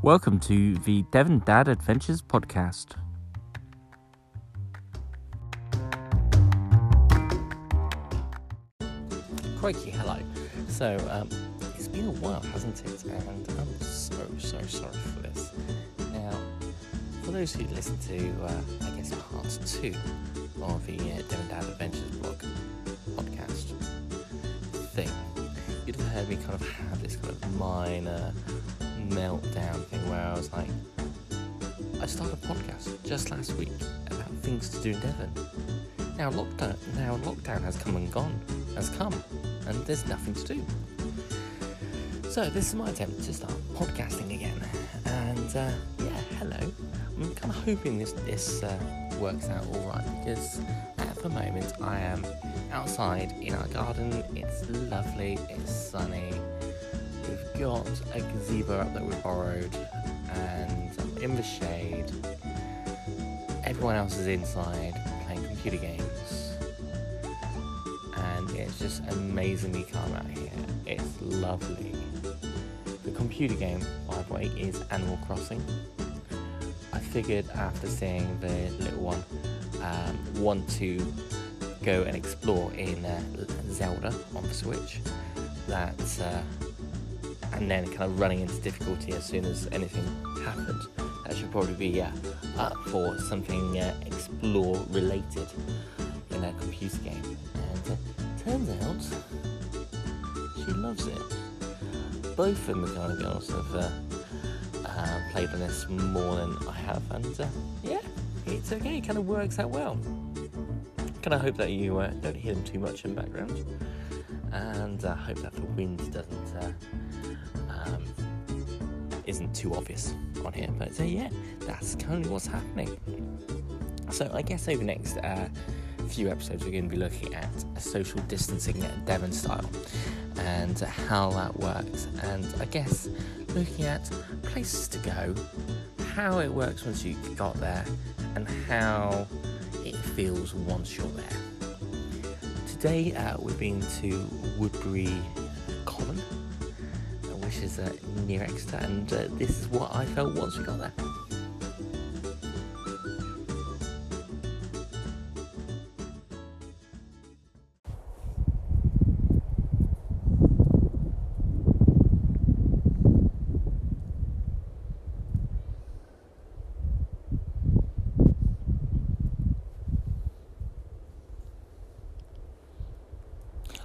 Welcome to the Devon Dad Adventures podcast. Crikey, hello. So, um, it's been a while, hasn't it? And I'm so, so sorry for this. Now, for those who listen to, uh, I guess, part two of the uh, Devon Dad Adventures blog podcast thing, you'd have heard me kind of have this kind of minor meltdown thing where I was like, I started a podcast just last week about things to do in Devon. Now lockdown, now lockdown has come and gone, has come, and there's nothing to do. So this is my attempt to start podcasting again, and uh, yeah, hello. I'm kind of hoping this this uh, works out all right because at the moment I am outside in our garden. It's lovely. It's sunny. Got a gazebo up that we borrowed, and I'm in the shade. Everyone else is inside playing computer games, and it's just amazingly calm out here. It's lovely. The computer game, by the way, is Animal Crossing. I figured after seeing the little one, um, want to go and explore in uh, Zelda on the Switch, that uh, and then kind of running into difficulty as soon as anything happened. That should probably be uh, up for something uh, explore related in a computer game. And uh, turns out she loves it. Both of the kind of girls, have uh, uh, played on this more than I have, and uh, yeah, it's okay. It kind of works out well. Kind of hope that you don't hear them too much in the background, and I hope that the wind doesn't um, isn't too obvious on here. But uh, yeah, that's kind of what's happening. So I guess over the next uh, few episodes, we're going to be looking at social distancing Devon style and how that works, and I guess looking at places to go, how it works once you got there, and how it feels once you're there. Today uh, we've been to Woodbury Common, which is uh, near Exeter, and uh, this is what I felt once we got there.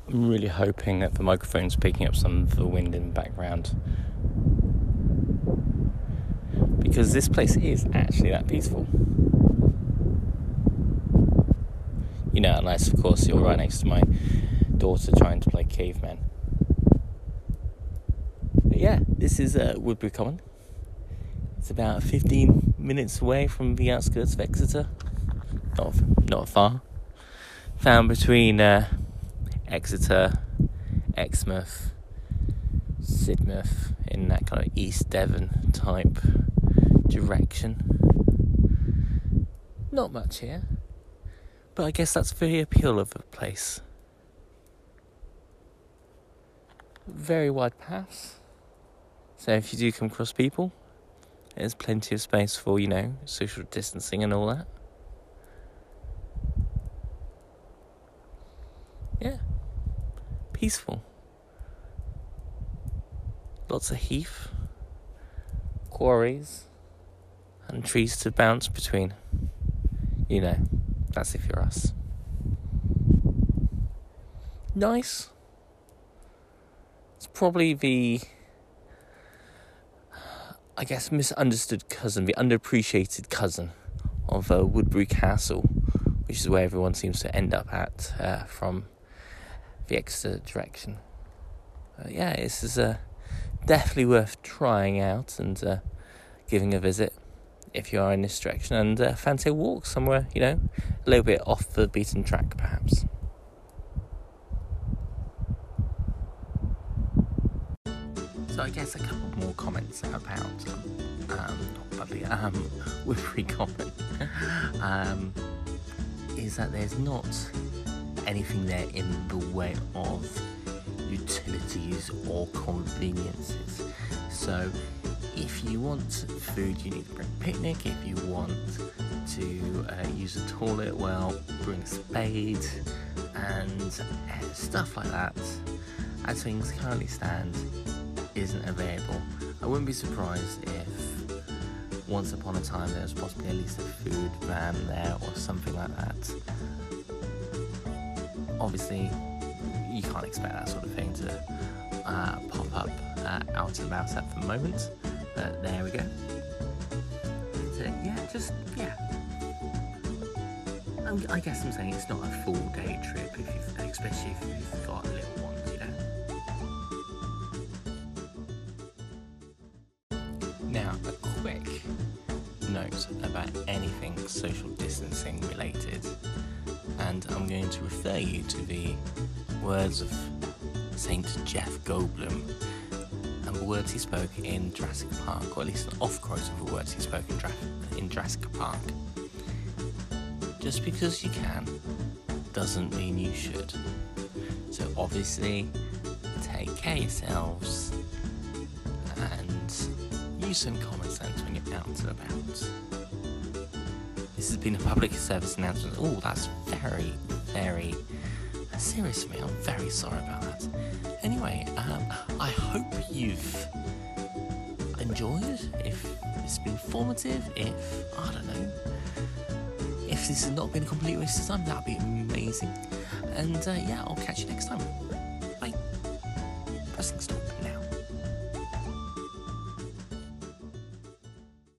I'm really hoping that the microphone's picking up some of the wind in the background. Because this place is actually that peaceful. You know, unless, of course, you're right next to my daughter trying to play caveman. But yeah, this is uh, Woodbury Common. It's about 15 minutes away from the outskirts of Exeter. Not, not far. Found between. Uh, Exeter, Exmouth, Sidmouth, in that kind of East Devon type direction. Not much here, but I guess that's the appeal of the place. Very wide paths, so if you do come across people, there's plenty of space for, you know, social distancing and all that. Yeah peaceful. Lots of heath, quarries, and trees to bounce between. You know, that's if you're us. Nice. It's probably the, I guess, misunderstood cousin, the underappreciated cousin of uh, Woodbury Castle, which is where everyone seems to end up at uh, from the Exeter direction. Uh, yeah, this is uh, definitely worth trying out and uh, giving a visit if you are in this direction and uh, fancy a walk somewhere, you know, a little bit off the beaten track perhaps. So I guess a couple more comments about um, not the um, Woodbury Common um, is that there's not anything there in the way of utilities or conveniences. So if you want food, you need to bring a picnic. If you want to uh, use a toilet, well, bring a spade and uh, stuff like that. As things currently stand, isn't available. I wouldn't be surprised if once upon a time there was possibly at least a food van there or something like that. Obviously, you can't expect that sort of thing to uh, pop up uh, out and about at the moment, but there we go. Uh, yeah, just yeah. I'm, I guess I'm saying it's not a full day trip, if you've, especially if you've got little ones, you know. Now, a quick note about anything social distancing related, and I'm going to refer you to the words of Saint Jeff Goldblum and the words he spoke in Jurassic Park, or at least an off quote of the words he spoke in, in Jurassic Park. Just because you can doesn't mean you should. So obviously, take care of yourselves and use some common sense when you're out and about. This has been a public service announcement. Oh, that's very, very serious of me. I'm very sorry about that. Anyway, um, I hope you've enjoyed. If it's been informative, if I don't know, if this has not been a complete waste of time, that'd be amazing. And uh, yeah, I'll catch you next time. Bye. Pressing stop.